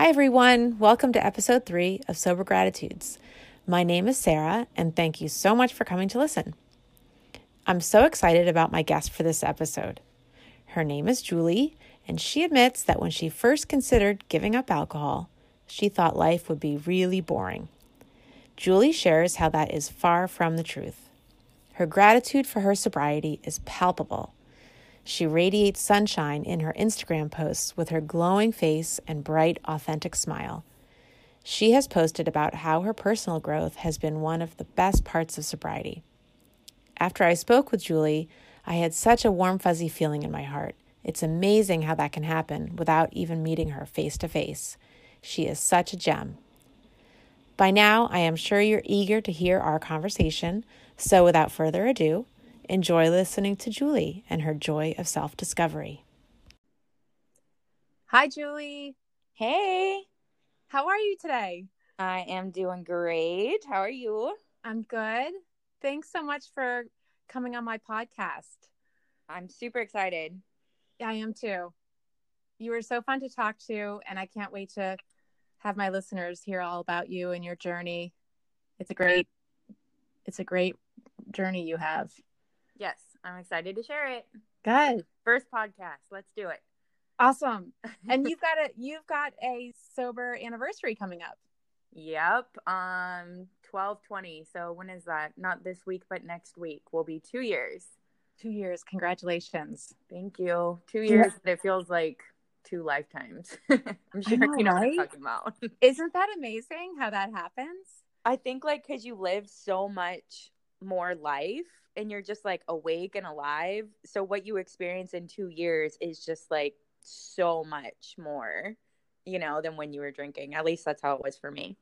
Hi, everyone. Welcome to episode three of Sober Gratitudes. My name is Sarah, and thank you so much for coming to listen. I'm so excited about my guest for this episode. Her name is Julie, and she admits that when she first considered giving up alcohol, she thought life would be really boring. Julie shares how that is far from the truth. Her gratitude for her sobriety is palpable she radiates sunshine in her Instagram posts with her glowing face and bright, authentic smile. She has posted about how her personal growth has been one of the best parts of sobriety. After I spoke with Julie, I had such a warm, fuzzy feeling in my heart. It's amazing how that can happen without even meeting her face to face. She is such a gem. By now, I am sure you're eager to hear our conversation, so without further ado, Enjoy listening to Julie and her joy of self discovery. Hi, Julie. Hey. How are you today? I am doing great. How are you? I'm good. Thanks so much for coming on my podcast. I'm super excited. Yeah, I am too. You were so fun to talk to, and I can't wait to have my listeners hear all about you and your journey. It's a great it's a great journey you have. Yes, I'm excited to share it. Good. First podcast. Let's do it. Awesome. and you've got a you've got a sober anniversary coming up. Yep. Um 1220. So when is that? Not this week, but next week will be 2 years. 2 years. Congratulations. Thank you. 2 years. Yeah. It feels like two lifetimes. I'm sure know, you know right? what I'm talking about. Isn't that amazing how that happens? I think like cuz you live so much more life and you're just like awake and alive. So what you experience in 2 years is just like so much more, you know, than when you were drinking. At least that's how it was for me.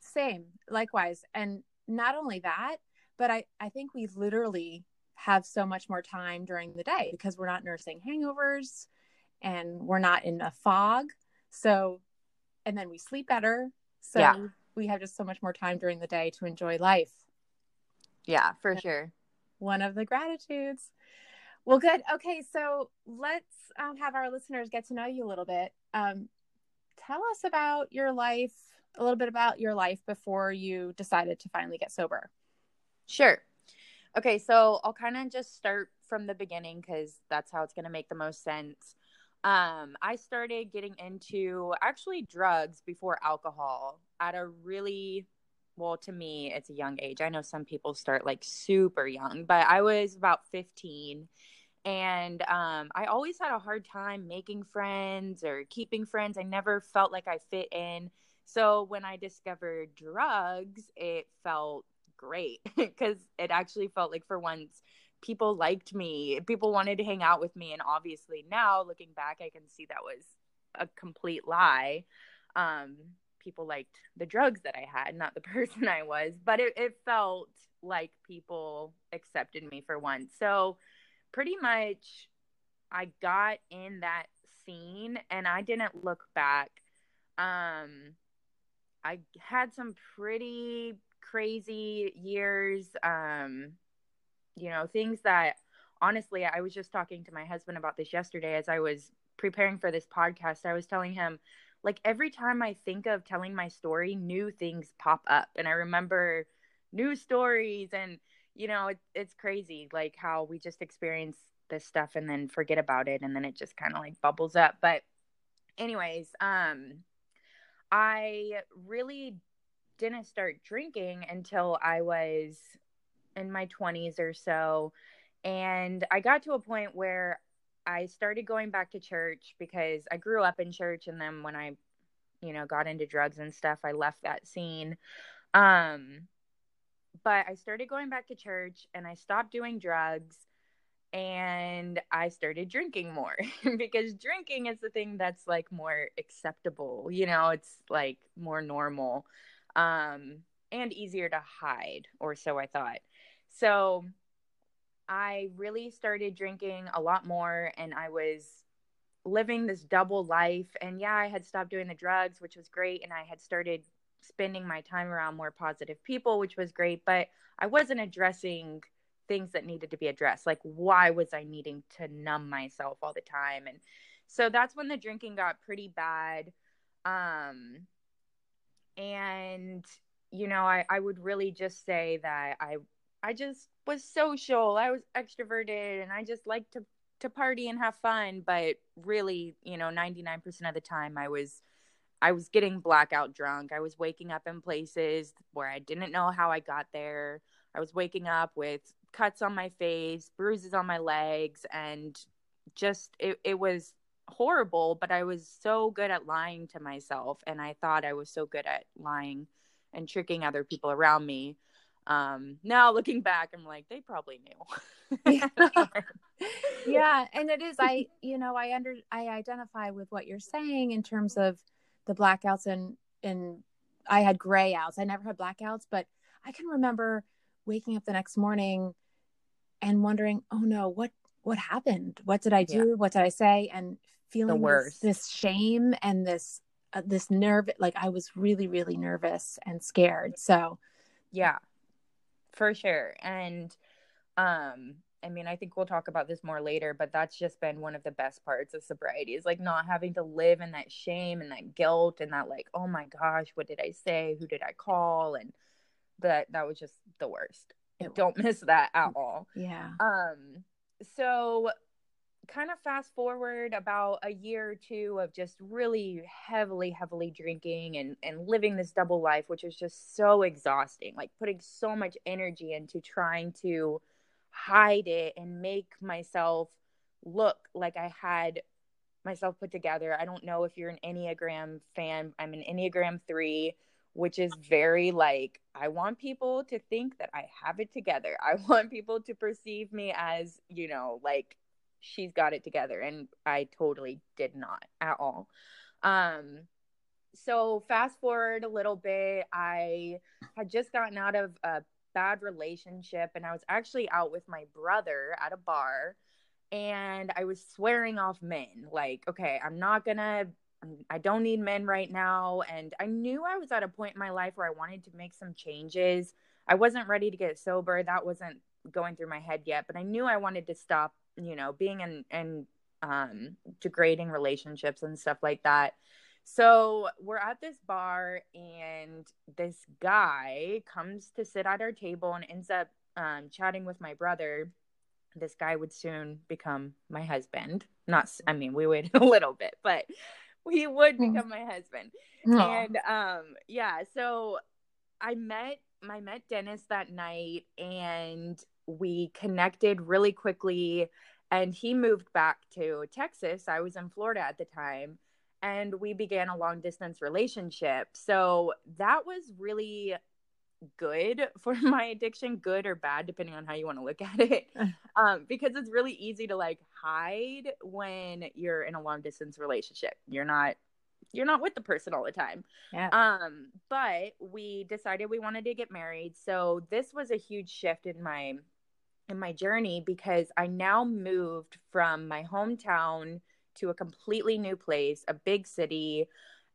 Same. Likewise. And not only that, but I I think we literally have so much more time during the day because we're not nursing hangovers and we're not in a fog. So and then we sleep better. So yeah. we have just so much more time during the day to enjoy life. Yeah, for sure one of the gratitudes. Well, good. Okay, so let's um, have our listeners get to know you a little bit. Um, tell us about your life, a little bit about your life before you decided to finally get sober. Sure. Okay, so I'll kind of just start from the beginning because that's how it's going to make the most sense. Um, I started getting into actually drugs before alcohol at a really well to me it's a young age. I know some people start like super young but i was about 15 and um, i always had a hard time making friends or keeping friends. I never felt like i fit in. So when i discovered drugs it felt great because it actually felt like for once people liked me. People wanted to hang out with me and obviously now looking back i can see that was a complete lie. Um, people liked the drugs that I had, not the person I was, but it, it felt like people accepted me for once. So pretty much I got in that scene and I didn't look back. Um, I had some pretty crazy years. Um, you know, things that honestly, I was just talking to my husband about this yesterday as I was preparing for this podcast. I was telling him, like, every time I think of telling my story, new things pop up. And I remember new stories, and, you know, it, it's crazy, like, how we just experience this stuff and then forget about it. And then it just kind of like bubbles up. But, anyways, um, I really didn't start drinking until I was in my 20s or so. And I got to a point where I started going back to church because I grew up in church. And then when I, you know, got into drugs and stuff, I left that scene. Um, but I started going back to church and I stopped doing drugs and I started drinking more because drinking is the thing that's like more acceptable, you know, it's like more normal um, and easier to hide, or so I thought. So I really started drinking a lot more and I was living this double life. And yeah, I had stopped doing the drugs, which was great. And I had started spending my time around more positive people, which was great. But I wasn't addressing things that needed to be addressed. Like, why was I needing to numb myself all the time? And so that's when the drinking got pretty bad. Um, and, you know, I, I would really just say that I I just was social. I was extroverted and I just liked to to party and have fun, but really, you know, 99% of the time I was I was getting blackout drunk. I was waking up in places where I didn't know how I got there. I was waking up with cuts on my face, bruises on my legs and just it it was horrible, but I was so good at lying to myself and I thought I was so good at lying and tricking other people around me um now looking back i'm like they probably knew. Yeah. And it is i you know i under i identify with what you're saying in terms of the blackouts and and i had gray outs i never had blackouts but i can remember waking up the next morning and wondering oh no what what happened? What did i do? Yeah. what did i say? And feeling this, this, shame and this uh, this nerve like i was really really nervous and scared. So yeah for sure. And um I mean, I think we'll talk about this more later, but that's just been one of the best parts of sobriety is like not having to live in that shame and that guilt and that like, oh my gosh, what did I say? Who did I call? And that that was just the worst. Don't miss that at all. Yeah. Um so kind of fast forward about a year or two of just really heavily heavily drinking and and living this double life which was just so exhausting like putting so much energy into trying to hide it and make myself look like I had myself put together. I don't know if you're an Enneagram fan. I'm an Enneagram 3, which is very like I want people to think that I have it together. I want people to perceive me as, you know, like she's got it together and i totally did not at all um so fast forward a little bit i had just gotten out of a bad relationship and i was actually out with my brother at a bar and i was swearing off men like okay i'm not gonna I don't need men right now. And I knew I was at a point in my life where I wanted to make some changes. I wasn't ready to get sober. That wasn't going through my head yet, but I knew I wanted to stop you know being in in um degrading relationships and stuff like that so we're at this bar and this guy comes to sit at our table and ends up um, chatting with my brother this guy would soon become my husband not i mean we waited a little bit but he would mm. become my husband Aww. and um yeah so i met i met dennis that night and we connected really quickly and he moved back to Texas. I was in Florida at the time and we began a long distance relationship. So that was really good for my addiction, good or bad, depending on how you want to look at it. Um, because it's really easy to like hide when you're in a long distance relationship. You're not you're not with the person all the time. Yeah. Um, but we decided we wanted to get married. So this was a huge shift in my in my journey because I now moved from my hometown to a completely new place, a big city.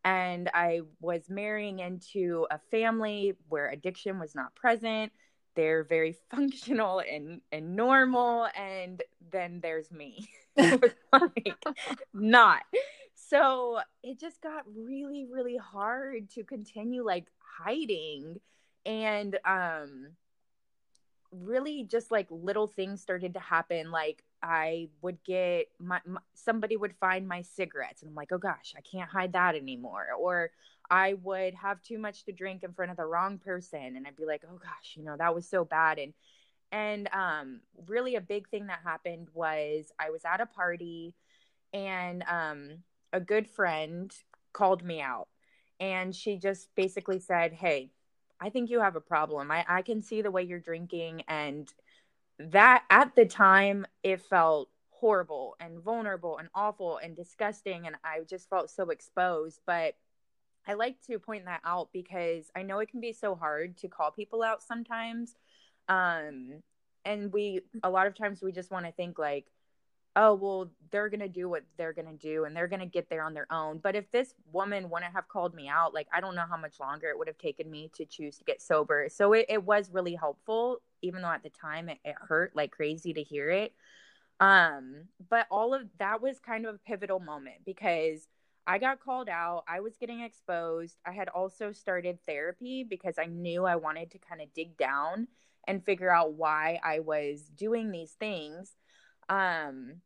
And I was marrying into a family where addiction was not present. they're very functional and and normal and then there's me like not so it just got really really hard to continue like hiding and um really just like little things started to happen like i would get my, my, somebody would find my cigarettes and i'm like oh gosh i can't hide that anymore or i would have too much to drink in front of the wrong person and i'd be like oh gosh you know that was so bad and and um really a big thing that happened was i was at a party and um a good friend called me out and she just basically said hey I think you have a problem. I, I can see the way you're drinking. And that at the time, it felt horrible and vulnerable and awful and disgusting. And I just felt so exposed. But I like to point that out because I know it can be so hard to call people out sometimes. Um, and we, a lot of times, we just want to think like, oh well they're gonna do what they're gonna do and they're gonna get there on their own but if this woman wouldn't have called me out like i don't know how much longer it would have taken me to choose to get sober so it, it was really helpful even though at the time it, it hurt like crazy to hear it um but all of that was kind of a pivotal moment because I got called out. I was getting exposed. I had also started therapy because I knew I wanted to kind of dig down and figure out why I was doing these things. Um,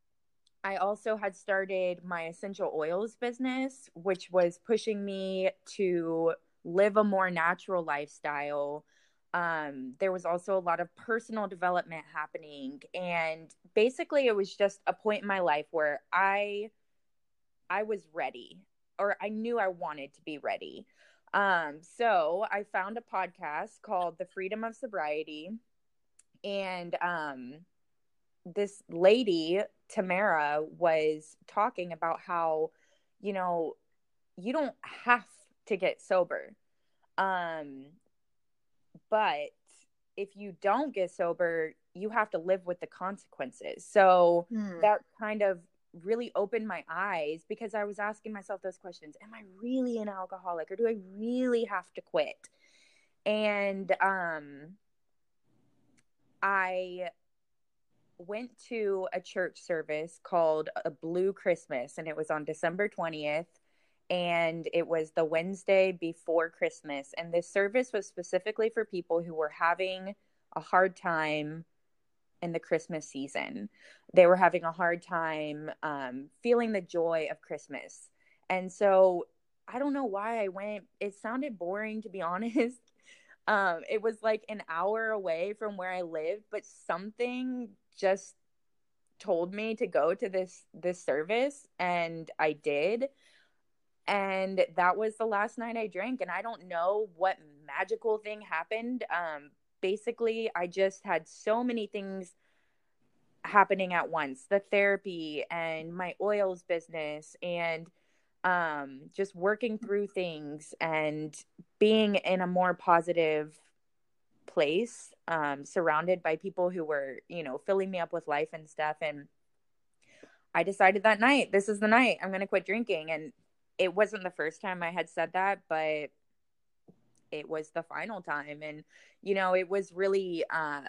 I also had started my essential oils business, which was pushing me to live a more natural lifestyle. Um, there was also a lot of personal development happening. And basically, it was just a point in my life where I. I was ready, or I knew I wanted to be ready. Um, so I found a podcast called The Freedom of Sobriety. And um, this lady Tamara was talking about how you know you don't have to get sober. Um but if you don't get sober you have to live with the consequences. So hmm. that kind of really opened my eyes because I was asking myself those questions. Am I really an alcoholic or do I really have to quit? And um I went to a church service called a Blue Christmas, and it was on December 20th. And it was the Wednesday before Christmas. And this service was specifically for people who were having a hard time in the Christmas season. They were having a hard time um, feeling the joy of Christmas. And so I don't know why I went. It sounded boring, to be honest. Um, it was like an hour away from where I lived, but something just told me to go to this this service and I did. And that was the last night I drank and I don't know what magical thing happened. Um basically I just had so many things happening at once the therapy and my oils business and um just working through things and being in a more positive place um, surrounded by people who were you know filling me up with life and stuff. And i decided that night this is the night i'm going to quit drinking. And it wasn't the first time i had said that but it was the final time. And you know it was really uh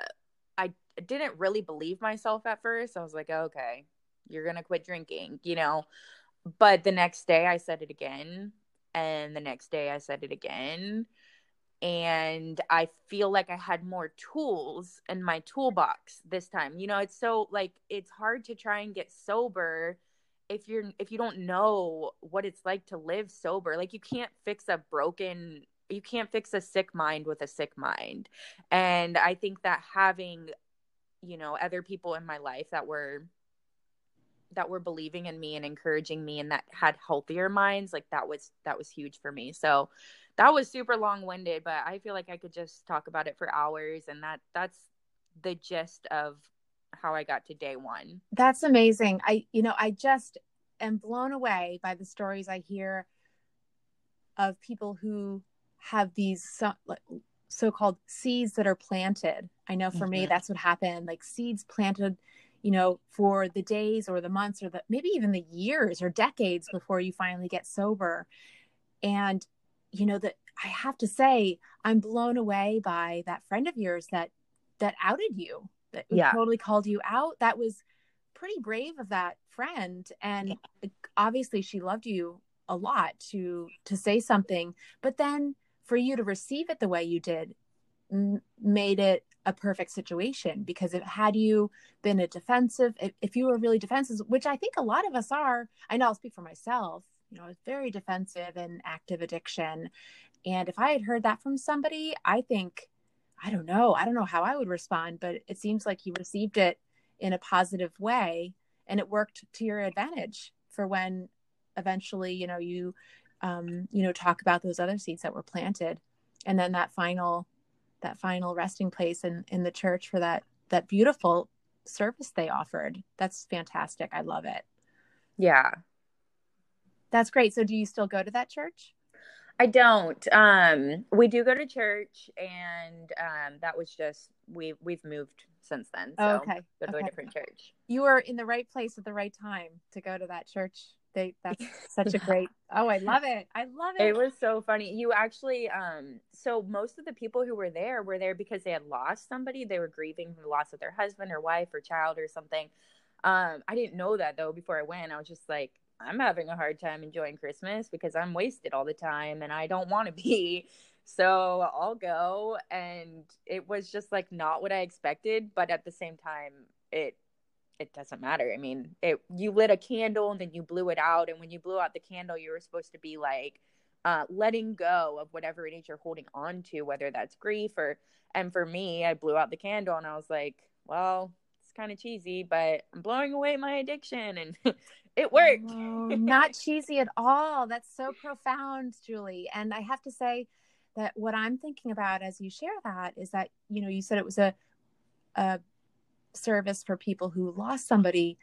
i didn't really believe myself at first. I was like okay you're going to quit drinking you know? But the next day i said it again and the next day i said it again and I feel like I had more tools in my toolbox this time. You know, it's so like it's hard to try and get sober if you're if you don't know what it's like to live sober. Like you can't fix a broken you can't fix a sick mind with a sick mind. And I think that having you know other people in my life that were that were believing in me and encouraging me and that had healthier minds like that was that was huge for me so that was super long-winded but i feel like i could just talk about it for hours and that that's the gist of how i got to day one. That's amazing. I you know i just am blown away by the stories i hear of people who have these so, so-called seeds that are planted. I know for mm-hmm. me that's what happened like seeds planted you know for the days or the months or the maybe even the years or decades before you finally get sober. And you know that I have to say I'm blown away by that friend of yours that that outed you that Yeah. totally called you out. That was pretty brave of that friend. And obviously she loved you a lot to to say something but then for you to receive it the way you did m- made it a perfect situation because if had you been a defensive if, if you were really defensive which i think a lot of us are i know i'll speak for myself you know was very defensive and active addiction. And if i had heard that from somebody i think i don't know i don't know how i would respond but it seems like you received it in a positive way and it worked to your advantage for when eventually you know you um you know talk about those other seeds that were planted and then that final that final resting place in in the church for that that beautiful service they offered. That's fantastic. I love it. Yeah. That's great so do you still go to that church I don't. Um, we do go to church, and um, that was just we we've moved since then. So Oh, okay. go to Okay. a different church. you were in the right place at the right time to go to that church they that's such a great oh i love it i love it It was so funny. You actually, um, so most of the people who were there were there because they had lost somebody. They were grieving the loss of their husband or wife or child or something. Um, I didn't know that though before I went. I was just like, I'm having a hard time enjoying Christmas because I'm wasted all the time and I don't want to be. So I'll go. And it was just like not what I expected, but at the same time, it it doesn't matter. I mean, it you lit a candle and then you blew it out, and when you blew out the candle, you were supposed to be like uh, letting go of whatever it is you're holding on to, whether that's grief or. And for me, I blew out the candle, and I was like, well, kind of cheesy, but I'm blowing away my addiction, and it worked. Oh, not cheesy at all. That's so profound, Julie. And I have to say that what I'm thinking about as you share that is that, you know, you said it was a a service for people who lost somebody.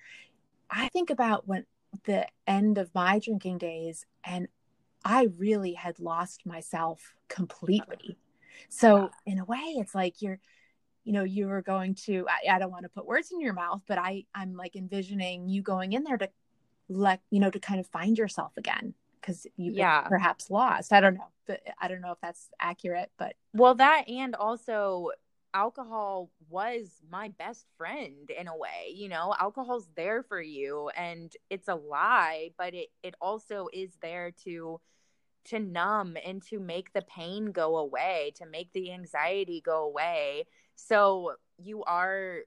I think about when the end of my drinking days and I really had lost myself completely. So in a way it's like you're you know you were going to I, I don't want to put words in your mouth but i i'm like envisioning you going in there to let you know to kind of find yourself again because you Yeah. perhaps lost i don't know but i don't know if that's accurate but Well, that and also alcohol was my best friend in a way. You know, alcohol's there for you and it's a lie, but it it also is there to to numb and to make the pain go away, to make the anxiety go away. So you are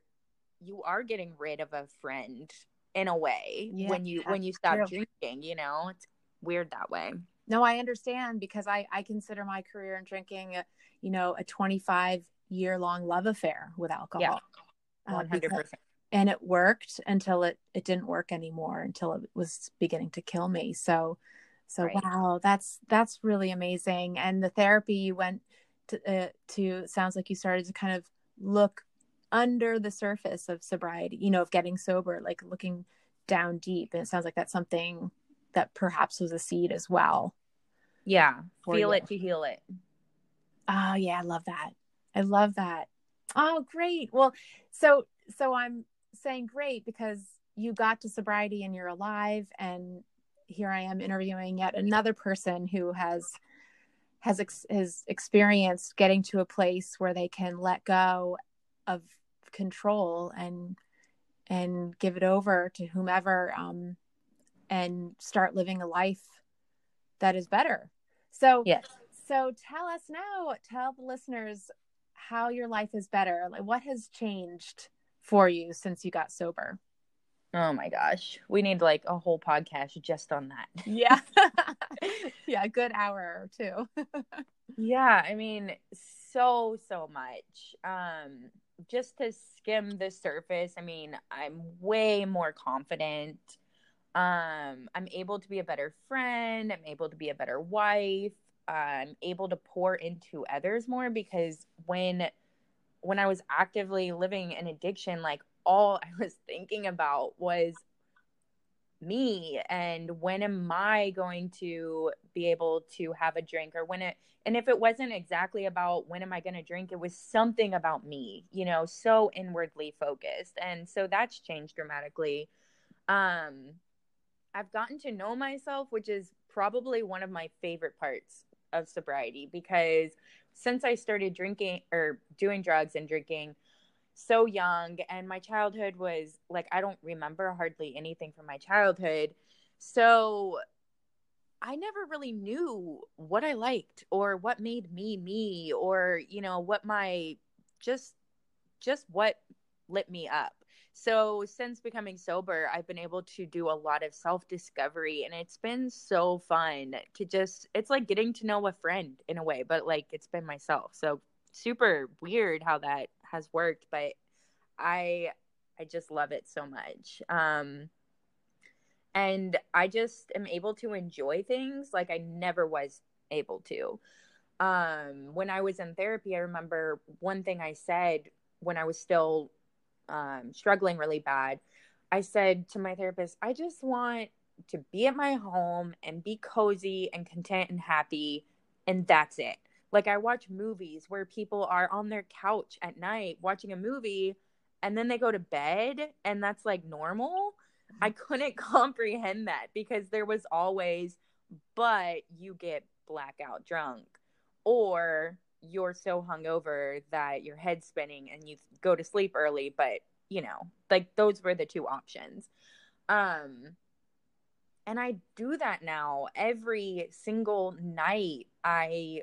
you are getting rid of a friend in a way Yeah, when you when you stop true. drinking, you know? It's weird that way. no i understand because i i consider my career in drinking a, you know a 25 year long love affair with alcohol Uh, One hundred because- percent. and it worked until it it didn't work anymore until it was beginning to kill me so so Right. wow that's that's really amazing and the therapy you went to uh, to sounds like you started to kind of look under the surface of sobriety you know of getting sober like looking down deep and it sounds like that's something that perhaps was a seed as well Yeah. Feel you. it to heal it. Oh yeah, I love that. I love that. Oh great. Well, so so I'm saying great because you got to sobriety and you're alive and here I am interviewing yet another person who has has ex- has experienced getting to a place where they can let go of control and and give it over to whomever um and start living a life that is better. So Yes. so tell us now, tell the listeners how your life is better. Like what has changed for you since you got sober? Oh my gosh. We need like a whole podcast just on that. Yeah. yeah, a good hour or two. Yeah, I mean, so so much. Um just to skim the surface, I mean, I'm way more confident. Um I'm able to be a better friend, I'm able to be a better wife. I'm able to pour into others more because when when I was actively living an addiction, like all I was thinking about was me and when am I going to be able to have a drink or when it and if it wasn't exactly about when am I going to drink, it was something about me, you know, so inwardly focused. And so that's changed dramatically. Um I've gotten to know myself, which is probably one of my favorite parts of sobriety because since I started drinking or doing drugs and drinking, so young and my childhood was like I don't remember hardly anything from my childhood. So I never really knew what I liked or what made me me or you know what my just just what lit me up. So since becoming sober, I've been able to do a lot of self-discovery and it's been so fun to just it's like getting to know a friend in a way, but like it's been myself. So super weird how that has worked, but I I just love it so much. Um and I just am able to enjoy things like I never was able to. Um when I was in therapy, I remember one thing I said when I was still um struggling really bad. I said to my therapist, I just want to be at my home and be cozy and content and happy and that's it. Like I watch movies where people are on their couch at night watching a movie and then they go to bed and that's like normal. I mm-hmm. couldn't comprehend that because there was always but you get blackout drunk or you're so hungover that your head's spinning and you go to sleep early but you know like those were the two options um and I do that now every single night I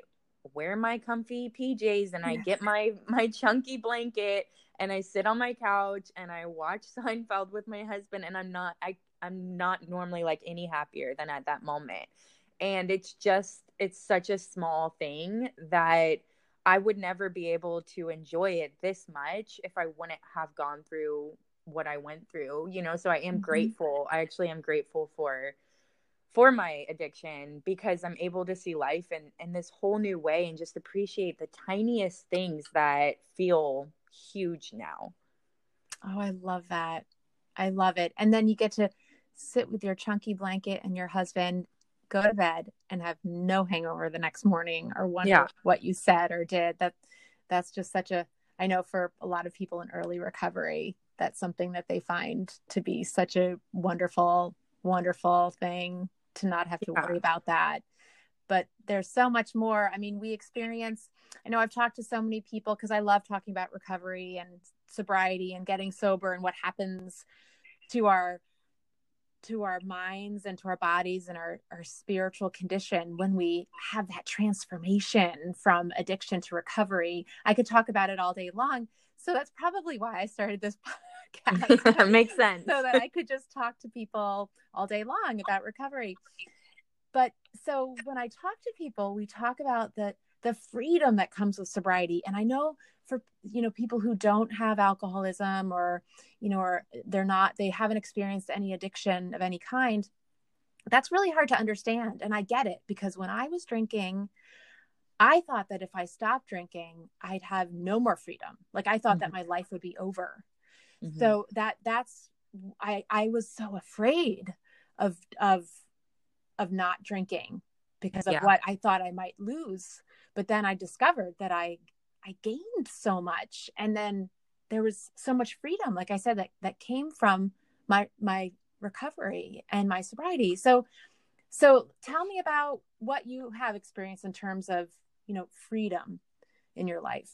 wear my comfy PJs and I get my my chunky blanket and I sit on my couch and I watch Seinfeld with my husband and I'm not I I'm not normally like any happier than at that moment. And it's just it's such a small thing that I would never be able to enjoy it this much if I wouldn't have gone through what I went through, you know. So I am mm-hmm. grateful. I actually am grateful for for my addiction because I'm able to see life in, in this whole new way and just appreciate the tiniest things that feel huge now. Oh, I love that. I love it. And then you get to sit with your chunky blanket and your husband, go to bed and have no hangover the next morning or wonder yeah. what you said or did. That that's just such a I know for a lot of people in early recovery, that's something that they find to be such a wonderful, wonderful thing to not have to yeah. worry about that. But there's so much more. I mean, we experience, I know I've talked to so many people because I love talking about recovery and sobriety and getting sober and what happens to our to our minds and to our bodies and our, our spiritual condition when we have that transformation from addiction to recovery. I could talk about it all day long. So that's probably why I started this podcast. Makes sense. so that I could just talk to people all day long about recovery. But so when I talk to people, we talk about the the freedom that comes with sobriety. And I know for you know people who don't have alcoholism or you know or they're not they haven't experienced any addiction of any kind, that's really hard to understand. And I get it because when I was drinking, I thought that if I stopped drinking, I'd have no more freedom. Like I thought mm-hmm. that my life would be over. Mm-hmm. So that that's I I was so afraid of of of not drinking because of yeah. what I thought I might lose. But then I discovered that I I gained so much and then there was so much freedom like I said that that came from my my recovery and my sobriety. So so tell me about what you have experienced in terms of, you know, freedom in your life.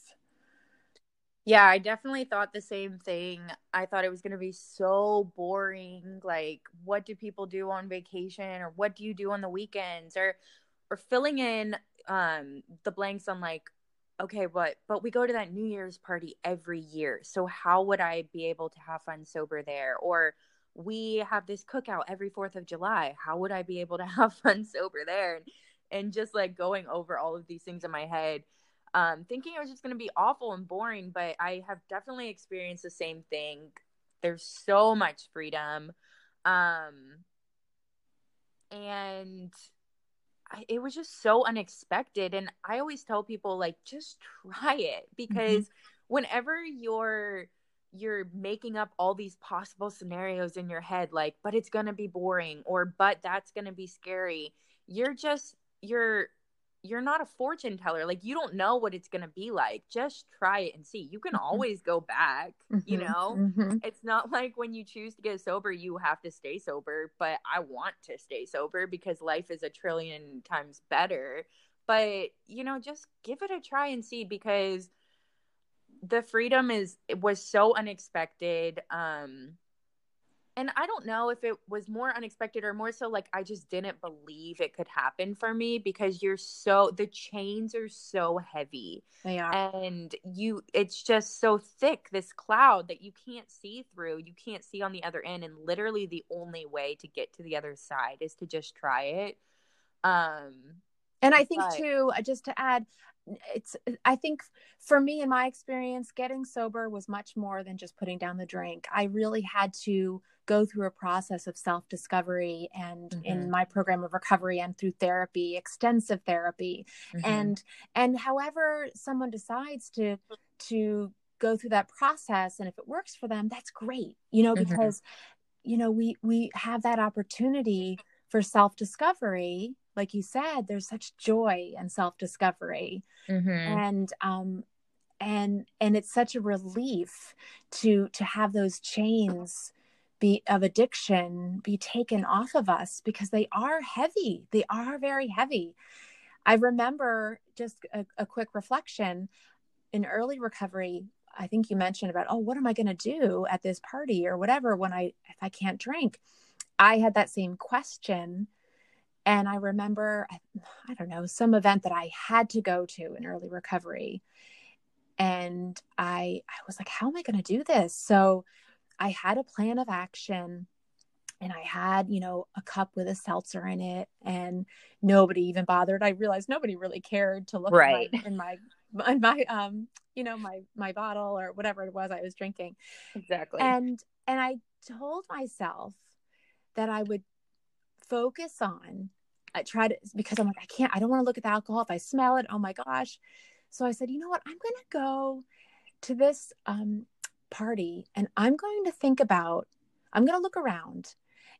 Yeah, I definitely thought the same thing. I thought it was going to be so boring. Like, what do people do on vacation or what do you do on the weekends or or filling in um the blanks on like okay, but but we go to that New Year's party every year. So how would I be able to have fun sober there? Or we have this cookout every 4th of July. How would I be able to have fun sober there? And, and just like going over all of these things in my head um, thinking it was just going to be awful and boring, but I have definitely experienced the same thing. There's so much freedom. Um, and I, it was just so unexpected. And I always tell people, like, just try it because mm-hmm. whenever you're you're making up all these possible scenarios in your head like but it's going to be boring or but that's going to be scary you're just you're you're not a fortune teller. Like you don't know what it's going to be like. Just try it and see. You can mm-hmm. always go back, mm-hmm. you know? Mm-hmm. It's not like when you choose to get sober, you have to stay sober, but I want to stay sober because life is a trillion times better. But, you know, just give it a try and see because the freedom is it was so unexpected um and I don't know if it was more unexpected or more so like I just didn't believe it could happen for me because you're so the chains are so heavy. They are. And you it's just so thick this cloud that you can't see through. You can't see on the other end and literally the only way to get to the other side is to just try it. Um and I think but, too, uh, just to add, it's i think for me in my experience getting sober was much more than just putting down the drink i really had to go through a process of self discovery and mm-hmm. in my program of recovery and through therapy extensive therapy mm-hmm. and and however someone decides to to go through that process and if it works for them that's great you know mm-hmm. because you know we we have that opportunity for self discovery like you said there's such joy and self discovery mm-hmm. and um and and it's such a relief to to have those chains be of addiction be taken off of us because they are heavy. They are very heavy. I remember just a, a quick reflection. In early recovery i think you mentioned about oh what am i going to do at this party or whatever when i if i can't drink? I had that same question. And I remember, I don't know, some event that I had to go to in early recovery. And I, I was like, how am I going to do this? So I had a plan of action and I had, you know, a cup with a seltzer in it and nobody even bothered. I realized nobody really cared to look right. in my, in my, um, you know, my, my bottle or whatever it was I was drinking. Exactly. And, and I told myself that I would focus on I tried it because I'm like, I can't, I don't want to look at the alcohol. If I smell it, oh my gosh. So I said, you know what? I'm going to go to this um, party and I'm going to think about, I'm going to look around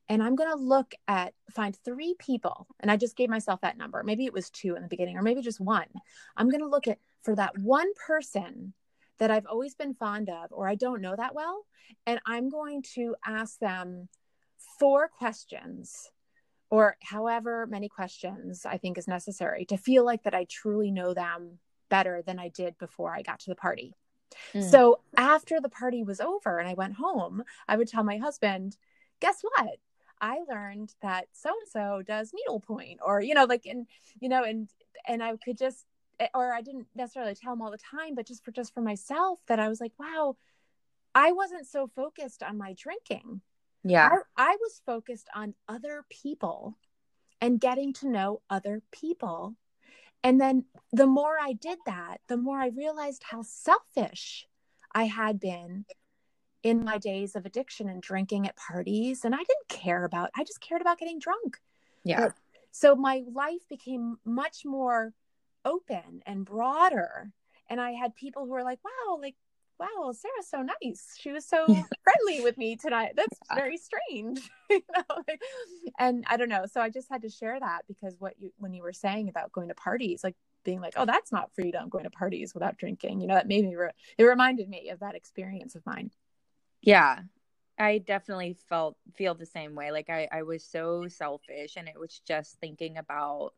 and I'm going to look at, find three people. And I just gave myself that number. Maybe it was two in the beginning or maybe just one. I'm going to look at for that one person that I've always been fond of or I don't know that well. And I'm going to ask them four questions or however many questions I think is necessary to feel like that I truly know them better than I did before I got to the party. Mm. So after the party was over and I went home, I would tell my husband, guess what? I learned that so and so does needlepoint or you know like and you know and and I could just eh, or I didn't necessarily tell him all the time but just for just for myself that I was like wow I wasn't so focused on my drinking yeah. I, I was focused on other people and getting to know other people. And then the more I did that, the more I realized how selfish I had been in my days of addiction and drinking at parties. And I didn't care about, I just cared about getting drunk. Yeah. But, so my life became much more open and broader. And I had people who were like, wow, like wow, Sarah's so nice. She was so friendly with me tonight. That's very strange. you know? and I don't know. So I just had to share that because what you when you were saying about going to parties, like being like, oh, that's not freedom going to parties without drinking. You know, that made me re- it reminded me of that experience of mine. Yeah. I definitely felt feel the same way. Like I, I was so selfish and it was just thinking about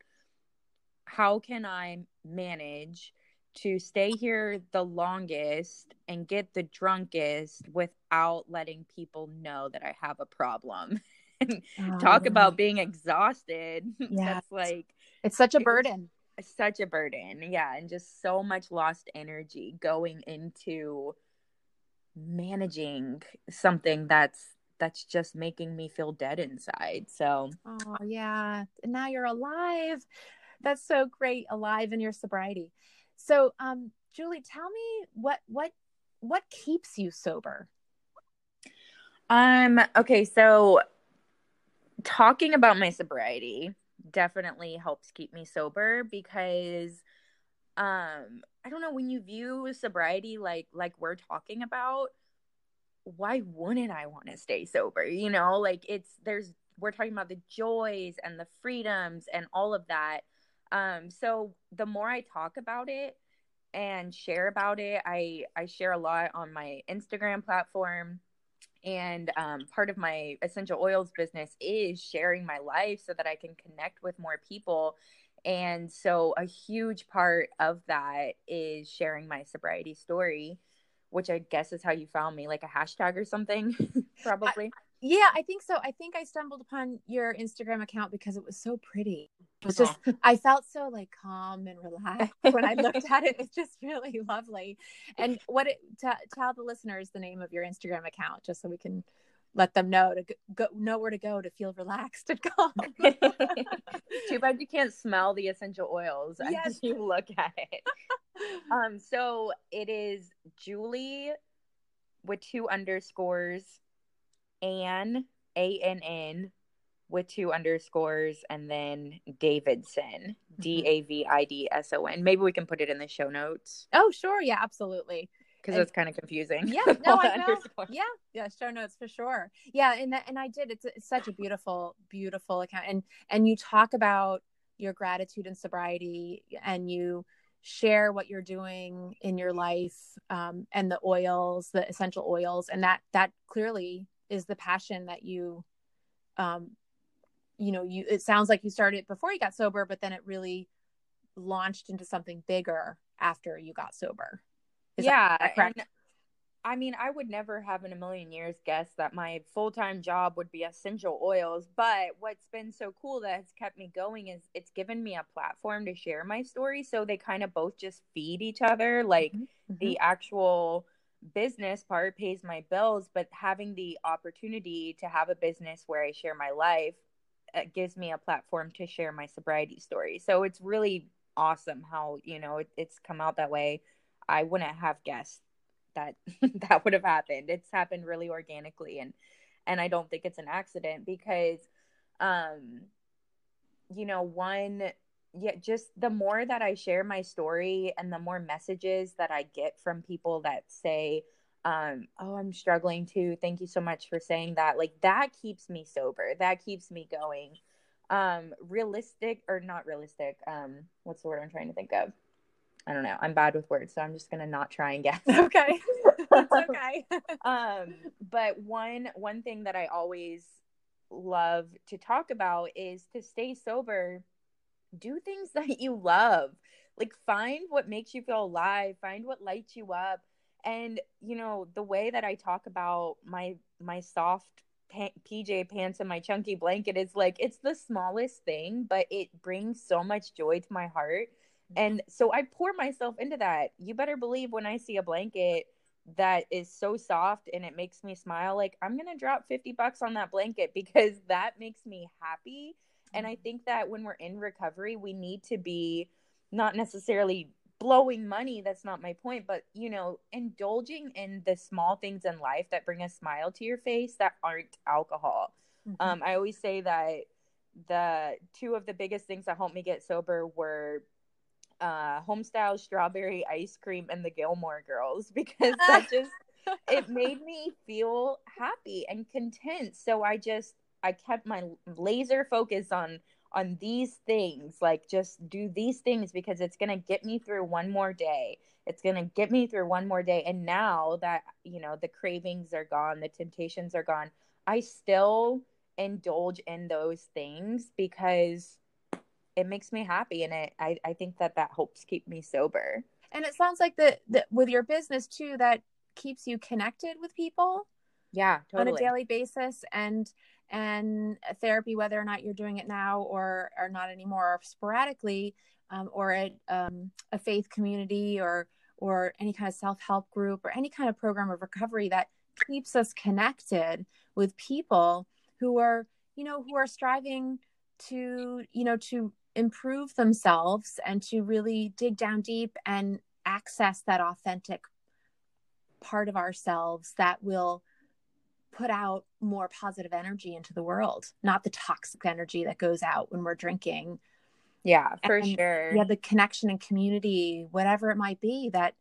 how can I manage to stay here the longest and get the drunkest without letting people know that I have a problem. and oh, talk ah. about being exhausted. Yeah. That's like it's such a burden. such a burden. Yeah, and just so much lost energy going into managing something that's that's just making me feel dead inside. So, oh yeah, now you're alive. That's so great, alive in your sobriety. So, um, Julie, tell me what what what keeps you sober? Um. Okay. So, talking about my sobriety definitely helps keep me sober because, um, I don't know when you view sobriety like like we're talking about. Why wouldn't I want to stay sober? You know, like it's there's we're talking about the joys and the freedoms and all of that um, so the more I talk about it and share about it, I I share a lot on my Instagram platform. And um, part of my essential oils business is sharing my life so that I can connect with more people. And so, a huge part of that is sharing my sobriety story. which I guess is how you found me, like a hashtag or something, probably. I, yeah, I think so. I think I stumbled upon your Instagram account because it was so pretty. It was just I felt so like calm and relaxed when I looked at it. It's just really lovely. And what it t- tell the listeners the name of your Instagram account just so we can let them know to go know where to go to feel relaxed and calm. Too bad you can't smell the essential oils yes. as you look at it. um, so it is Julie with two underscores, Ann A N N with two underscores, and then Davidson mm-hmm. D A V I D S O N. Maybe we can put it in the show notes. Oh, sure, yeah, absolutely because it's kind of confusing. Yeah, no, I know. Yeah, yeah, show notes for sure. Yeah, and that, and I did. It's, it's such a beautiful, beautiful account, and and you talk about your gratitude and sobriety, and you share what you're doing in your life, um, and the oils, the essential oils, and that that clearly is the passion that you, um, you know, you. It sounds like you started before you got sober, but then it really launched into something bigger after you got sober. Is yeah, correct? I mean, I would never have in a million years guessed that my full time job would be essential oils. But what's been so cool that has kept me going is it's given me a platform to share my story. So they kind of both just feed each other. Like mm-hmm. the mm-hmm. actual business part pays my bills, but having the opportunity to have a business where I share my life uh, gives me a platform to share my sobriety story. So it's really awesome how, you know, it, it's come out that way I wouldn't have guessed that that would have happened. It's happened really organically and and I don't think it's an accident because um you know, one yeah, just the more that I share my story and the more messages that I get from people that say um oh I'm struggling too. Thank you so much for saying that. Like that keeps me sober. That keeps me going. Um realistic or not realistic. Um what's the word I'm trying to think of? I don't know. I'm bad with words, so I'm just gonna not try and guess. Okay, that's okay. um, but one one thing that I always love to talk about is to stay sober. Do things that you love. Like find what makes you feel alive. Find what lights you up. And you know the way that I talk about my my soft PJ pants and my chunky blanket is like it's the smallest thing, but it brings so much joy to my heart and so I pour myself into that. You better believe when I see a blanket that is so soft and it makes me smile, like I'm going to drop 50 bucks on that blanket because that makes me happy. And I mm-hmm. think that when we're in recovery, we need to be not necessarily blowing money. That's not my point, but you know, indulging in the small things in life that bring a smile to your face that aren't alcohol. Mm-hmm. Um, I always say that the two of the biggest things that helped me get sober were uh, homestyle strawberry ice cream and the Gilmore Girls because that just it made me feel happy and content. So I just I kept my laser focus on on these things like just do these things because it's going to get me through one more day. It's going to get me through one more day. And now that you know the cravings are gone the temptations are gone i still indulge in those things because it makes me happy. And it I, I think that that helps keep me sober. And it sounds like that with your business too that keeps you connected with people yeah totally. on a daily basis. And and therapy whether or not you're doing it now or or not anymore or sporadically um, or at um, a faith community or or any kind of self-help group or any kind of program of recovery that keeps us connected with people who are you know who are striving to you know to improve themselves and to really dig down deep and access that authentic part of ourselves that will put out more positive energy into the world, not the toxic energy that goes out when we're drinking. Yeah, for and, sure. Yeah, the connection and community, whatever it might be, that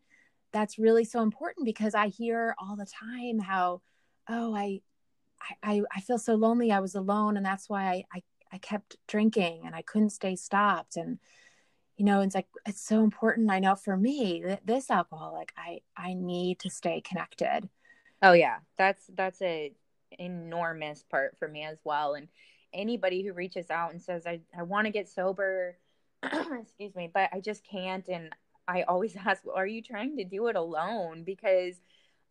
that's really so important because I hear all the time how, oh, I I I feel so lonely. I was alone, and that's why I, I I kept drinking and I couldn't stay stopped. And, you know, it's like, it's so important. I know for me, this alcoholic, I, I need to stay connected. Oh yeah. That's, that's a enormous part for me as well. And anybody who reaches out and says, I, I want to get sober, excuse me, but I just can't. And I always ask, well, are you trying to do it alone? Because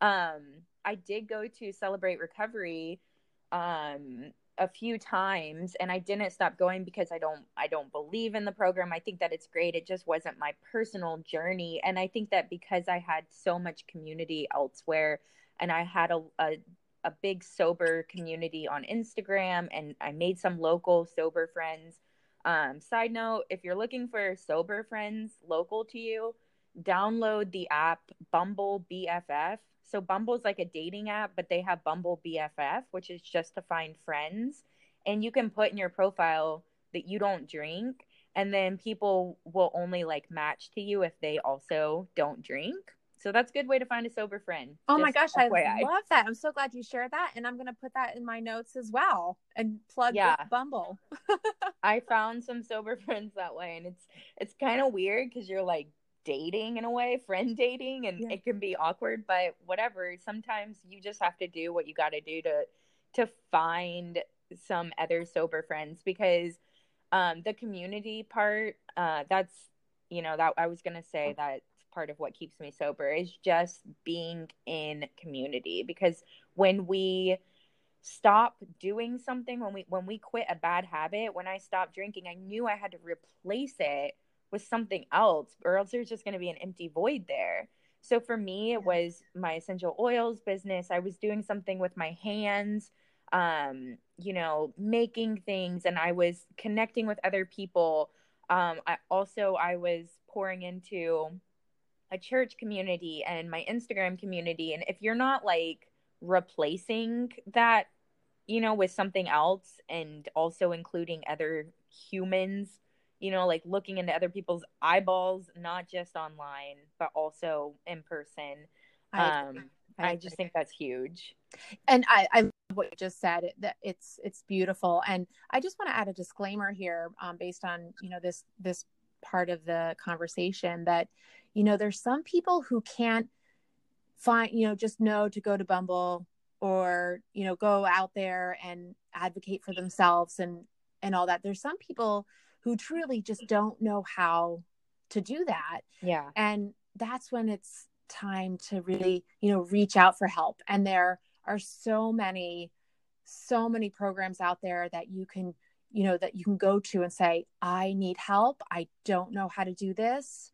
Um, I did go to Celebrate Recovery um a few times and I didn't stop going because I don't I don't believe in the program. I think that it's great. It just wasn't my personal journey and I think that because I had so much community elsewhere and I had a, a a big sober community on Instagram and I made some local sober friends. Um, side note, if you're looking for sober friends local to you, download the app Bumble BFF so Bumble's like a dating app, but they have Bumble BFF, which is just to find friends. And you can put in your profile that you don't drink, and then people will only like match to you if they also don't drink. So that's a good way to find a sober friend. Oh my gosh, FYI. I love that. I'm so glad you shared that. And I'm going to put that in my notes as well and plug yeah. Bumble. I found some sober friends that way. And it's, it's kind of weird because you're like dating in a way, friend dating, and yeah. it can be awkward, but whatever. Sometimes you just have to do what you got to do to to find some other sober friends because um the community part uh that's you know that I was going to say that part of what keeps me sober is just being in community because when we stop doing something when we when we quit a bad habit when i stopped drinking i knew i had to replace it with something else, or else there's just going to be an empty void there. So for me, it was my essential oils business. I was doing something with my hands, um, you know, making things, and I was connecting with other people. Um, I also I was pouring into a church community and my Instagram community, and if you're not like replacing that, you know, with something else, and also including other humans you know, like looking into other people's eyeballs, not just online, but also in person. I, um, I, I just think that's huge. And I, I love what you just said. That it's it's beautiful. And I just want to add a disclaimer here, um, based on you know this this part of the conversation that you know there's some people who can't find you know just know to go to Bumble or you know go out there and advocate for themselves and and all that. There's some people who truly just don't know how to do that. Yeah. And that's when it's time to really, you know, reach out for help. And there are so many, so many programs out there that you can, you know, that you can go to and say, I need help. I don't know how to do this.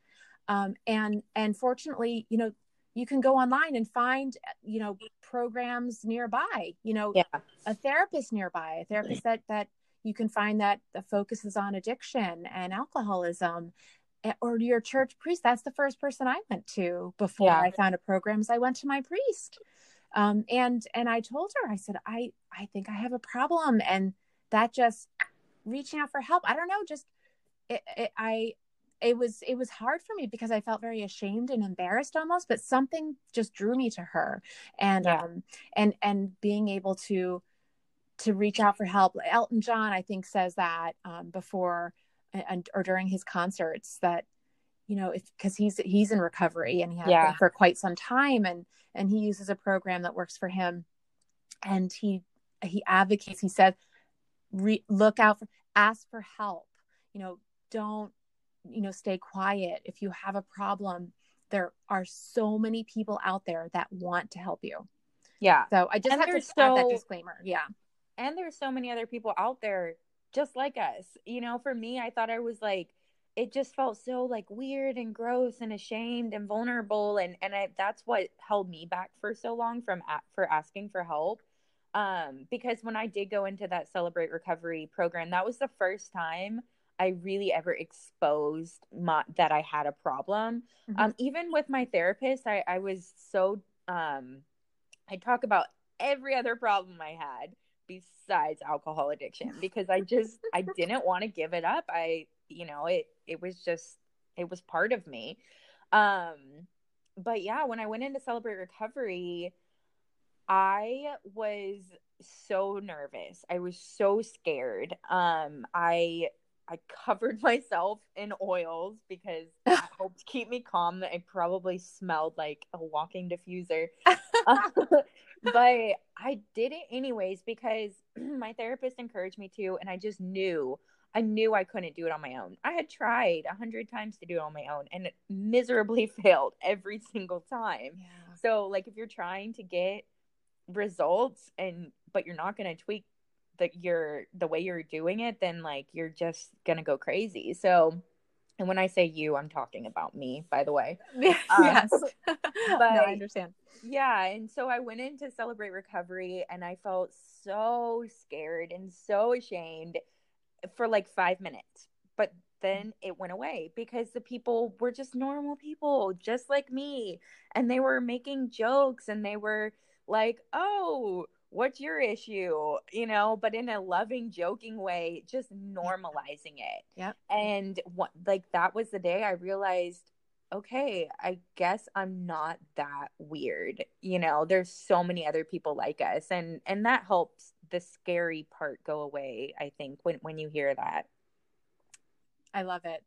Um, and and fortunately, you know, you can go online and find you know programs nearby you know yeah. a therapist nearby a therapist that that you can find that the focus is on addiction and alcoholism or your church priest that's the first person i went to before yeah. i found a program i went to my priest um, and and i told her i said i i think i have a problem and that just reaching out for help i don't know just it, it, i it was it was hard for me because i felt very ashamed and embarrassed almost but something just drew me to her and yeah. um and and being able to to reach out for help. Elton John, I think, says that um, before and or during his concerts that you know if because he's he's in recovery and he has yeah. been for quite some time and and he uses a program that works for him and he he advocates he says re, look out for ask for help you know don't you know stay quiet. If you have a problem there are so many people out there that want to help you. Yeah. So i just and have to so, that disclaimer. Yeah. And there's so many other people out there just like us. You know for me i thought i was like it just felt so like weird and gross and ashamed and vulnerable. And and I, that's what held me back for so long from for asking for help. Um because when i did go into that celebrate recovery program that was the first time i really ever exposed my, that i had a problem mm-hmm. um even with my therapist i i was so um i talk about every other problem i had besides alcohol addiction because I just I didn't want to give it up. I you know, it it was just it was part of me. Um but yeah, when I went into celebrate recovery, I was so nervous. I was so scared. Um I I covered myself in oils because I hoped to keep me calm. That I probably smelled like a walking diffuser. but I did it anyways because my therapist encouraged me to, and I just knew I knew I couldn't do it on my own. I had tried a hundred times to do it on my own and it miserably failed every single time. Yeah. So like if you're trying to get results and but you're not going to tweak the your the way you're doing it, then like you're just to go crazy. So and when I say you, I'm talking about me, by the way. Um, yes. but no, I understand. Yeah. And so I went in to celebrate recovery and I felt so scared and so ashamed for like five minutes. But then it went away because the people were just normal people, just like me. And they were making jokes and they were like, oh, what's your issue? You know, but in a loving, joking way, just normalizing it. Yeah. And what, like, that was the day I realized okay, I guess I'm not that weird. You know, there's so many other people like us and and that helps the scary part go away, I think, when when you hear that. I love it.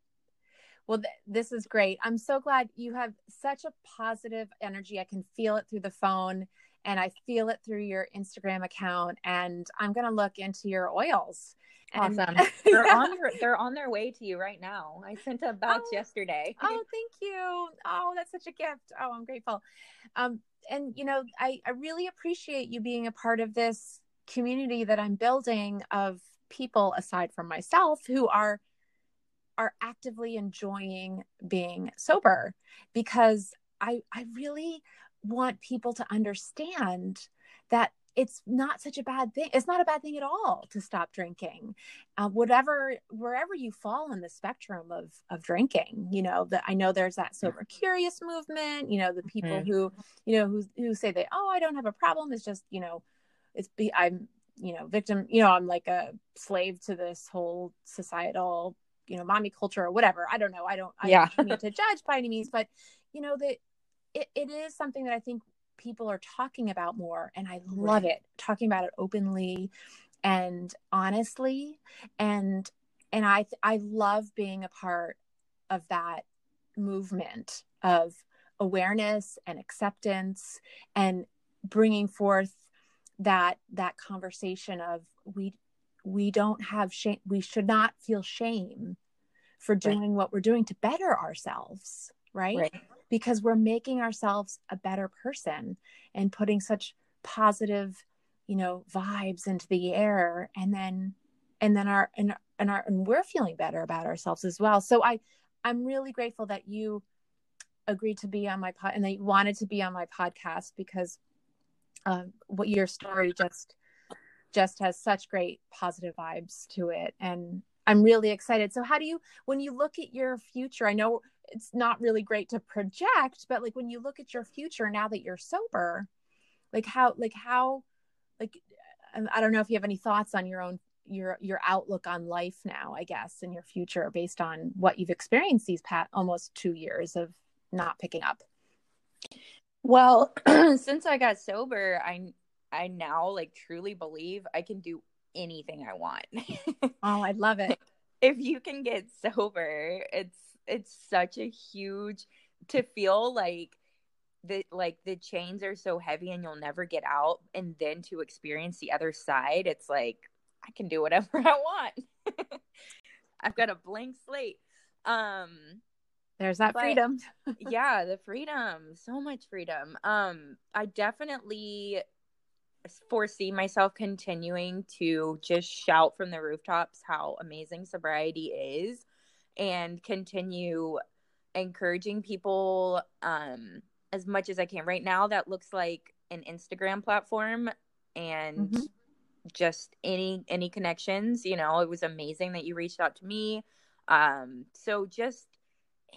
Well, th- this is great. I'm so glad you have such a positive energy. I can feel it through the phone and I feel it through your Instagram account and I'm going to look into your oils Awesome. they're on your, they're on their way to you right now. I sent a box oh, yesterday. oh, thank you. Oh, that's such a gift. Oh, I'm grateful. Um, and you know, I, I really appreciate you being a part of this community that I'm building of people aside from myself who are are actively enjoying being sober because I I really want people to understand that it's not such a bad thing. It's not a bad thing at all to stop drinking, uh, whatever wherever you fall on the spectrum of of drinking. You know that I know there's that sober curious movement. You know the people mm-hmm. who you know who who say they oh I don't have a problem. It's just you know it's be I'm you know victim. You know I'm like a slave to this whole societal you know mommy culture or whatever. I don't know. I don't. I yeah. don't mean to judge by any means, but you know that it, it is something that I think people are talking about more and i love it talking about it openly and honestly and and i i love being a part of that movement of awareness and acceptance and bringing forth that that conversation of we we don't have shame we should not feel shame for doing right. what we're doing to better ourselves right? right? Because we're making ourselves a better person and putting such positive, you know, vibes into the air. And then and then our and, and our and we're feeling better about ourselves as well. So I I'm really grateful that you agreed to be on my pod and that you wanted to be on my podcast because um, what your story just just has such great positive vibes to it. And i'm really excited. So how do you when you look at your future i know it's not really great to project but like when you look at your future now that you're sober like how like how like um, i don't know if you have any thoughts on your own your your outlook on life now i guess in your future based on what you've experienced these past almost two years of not picking up. Well since i got sober i i now like truly believe i can do anything i want. Oh i love it. If you can get sober it's it's such a huge to feel like the like the chains are so heavy and you'll never get out and then to experience the other side it's like i can do whatever i want. I've got a blank slate. Um there's that freedom. yeah the freedom so much freedom. Um i definitely foresee myself continuing to just shout from the rooftops how amazing sobriety is and continue encouraging people um, as much as I can. Right now, that looks like an Instagram platform and mm-hmm. just any any connections. You know, it was amazing that you reached out to me. Um, so just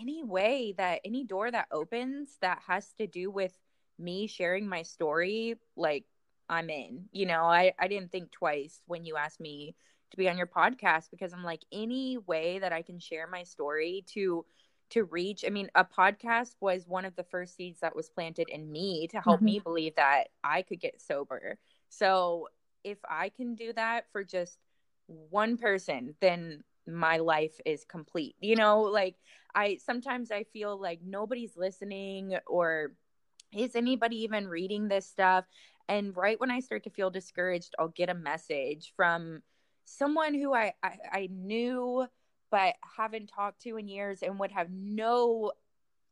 any way that any door that opens that has to do with me sharing my story, like I'm in. You know, I I didn't think twice when you asked me to be on your podcast because I'm like any way that I can share my story to to reach. I mean, a podcast was one of the first seeds that was planted in me to help mm-hmm. me believe that I could get sober. So, if I can do that for just one person, then my life is complete. You know, like I sometimes I feel like nobody's listening or is anybody even reading this stuff? And right when I start to feel discouraged, I'll get a message from someone who I, I, I knew but haven't talked to in years and would have no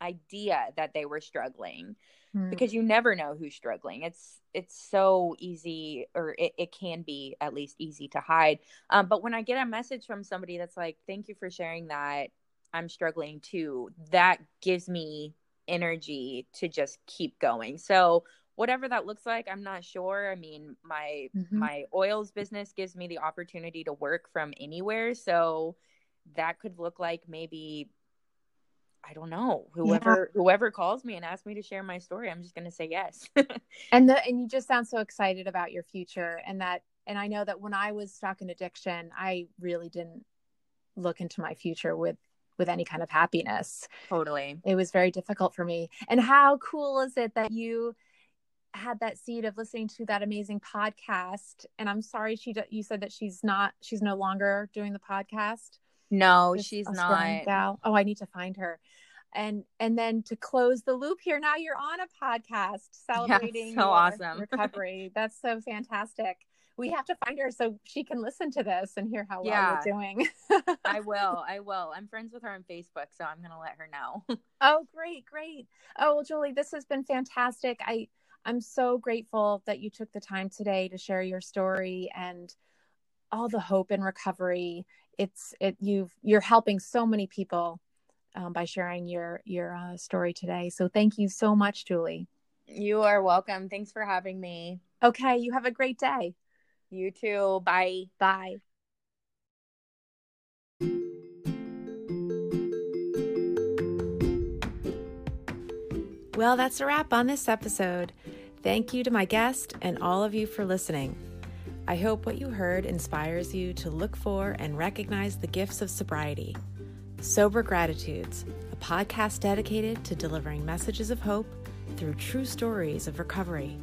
idea that they were struggling mm. because you never know who's struggling. It's it's so easy or it, it can be at least easy to hide. Um, but when i get a message from somebody that's like thank you for sharing that. I'm struggling too that gives me energy to just keep going. So whatever that looks like i'm not sure i mean my mm-hmm. my oils business gives me the opportunity to work from anywhere so that could look like maybe I don't know. Whoever yeah. whoever calls me and asks me to share my story, I'm just going to say yes. and the and you just sound so excited about your future and that and I know that when I was stuck in addiction, I really didn't look into my future with with any kind of happiness. Totally. It was very difficult for me. And how cool is it that you had that seed of listening to that amazing podcast and I'm sorry she you said that she's not she's no longer doing the podcast. No, she's not. Gal. Oh, I need to find her. And and then to close the loop here, now you're on a podcast celebrating yeah, so awesome recovery. That's so fantastic. We have to find her so she can listen to this and hear how well yeah. you're doing. I will. I will. I'm friends with her on Facebook, so I'm gonna let her know. oh, great, great. Oh, well, Julie, this has been fantastic. I I'm so grateful that you took the time today to share your story and all the hope and recovery. It's it you've you're helping so many people um, by sharing your your uh, story today. So thank you so much julie. You are welcome. Thanks for having me. Okay. You have a great day. You too. Bye. Bye Well, that's a wrap on this episode. Thank you to my guest and all of you for listening. I hope what you heard inspires you to look for and recognize the gifts of sobriety. Sober Gratitudes, a podcast dedicated to delivering messages of hope through true stories of recovery.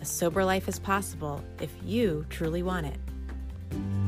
A sober life is possible if you truly want it.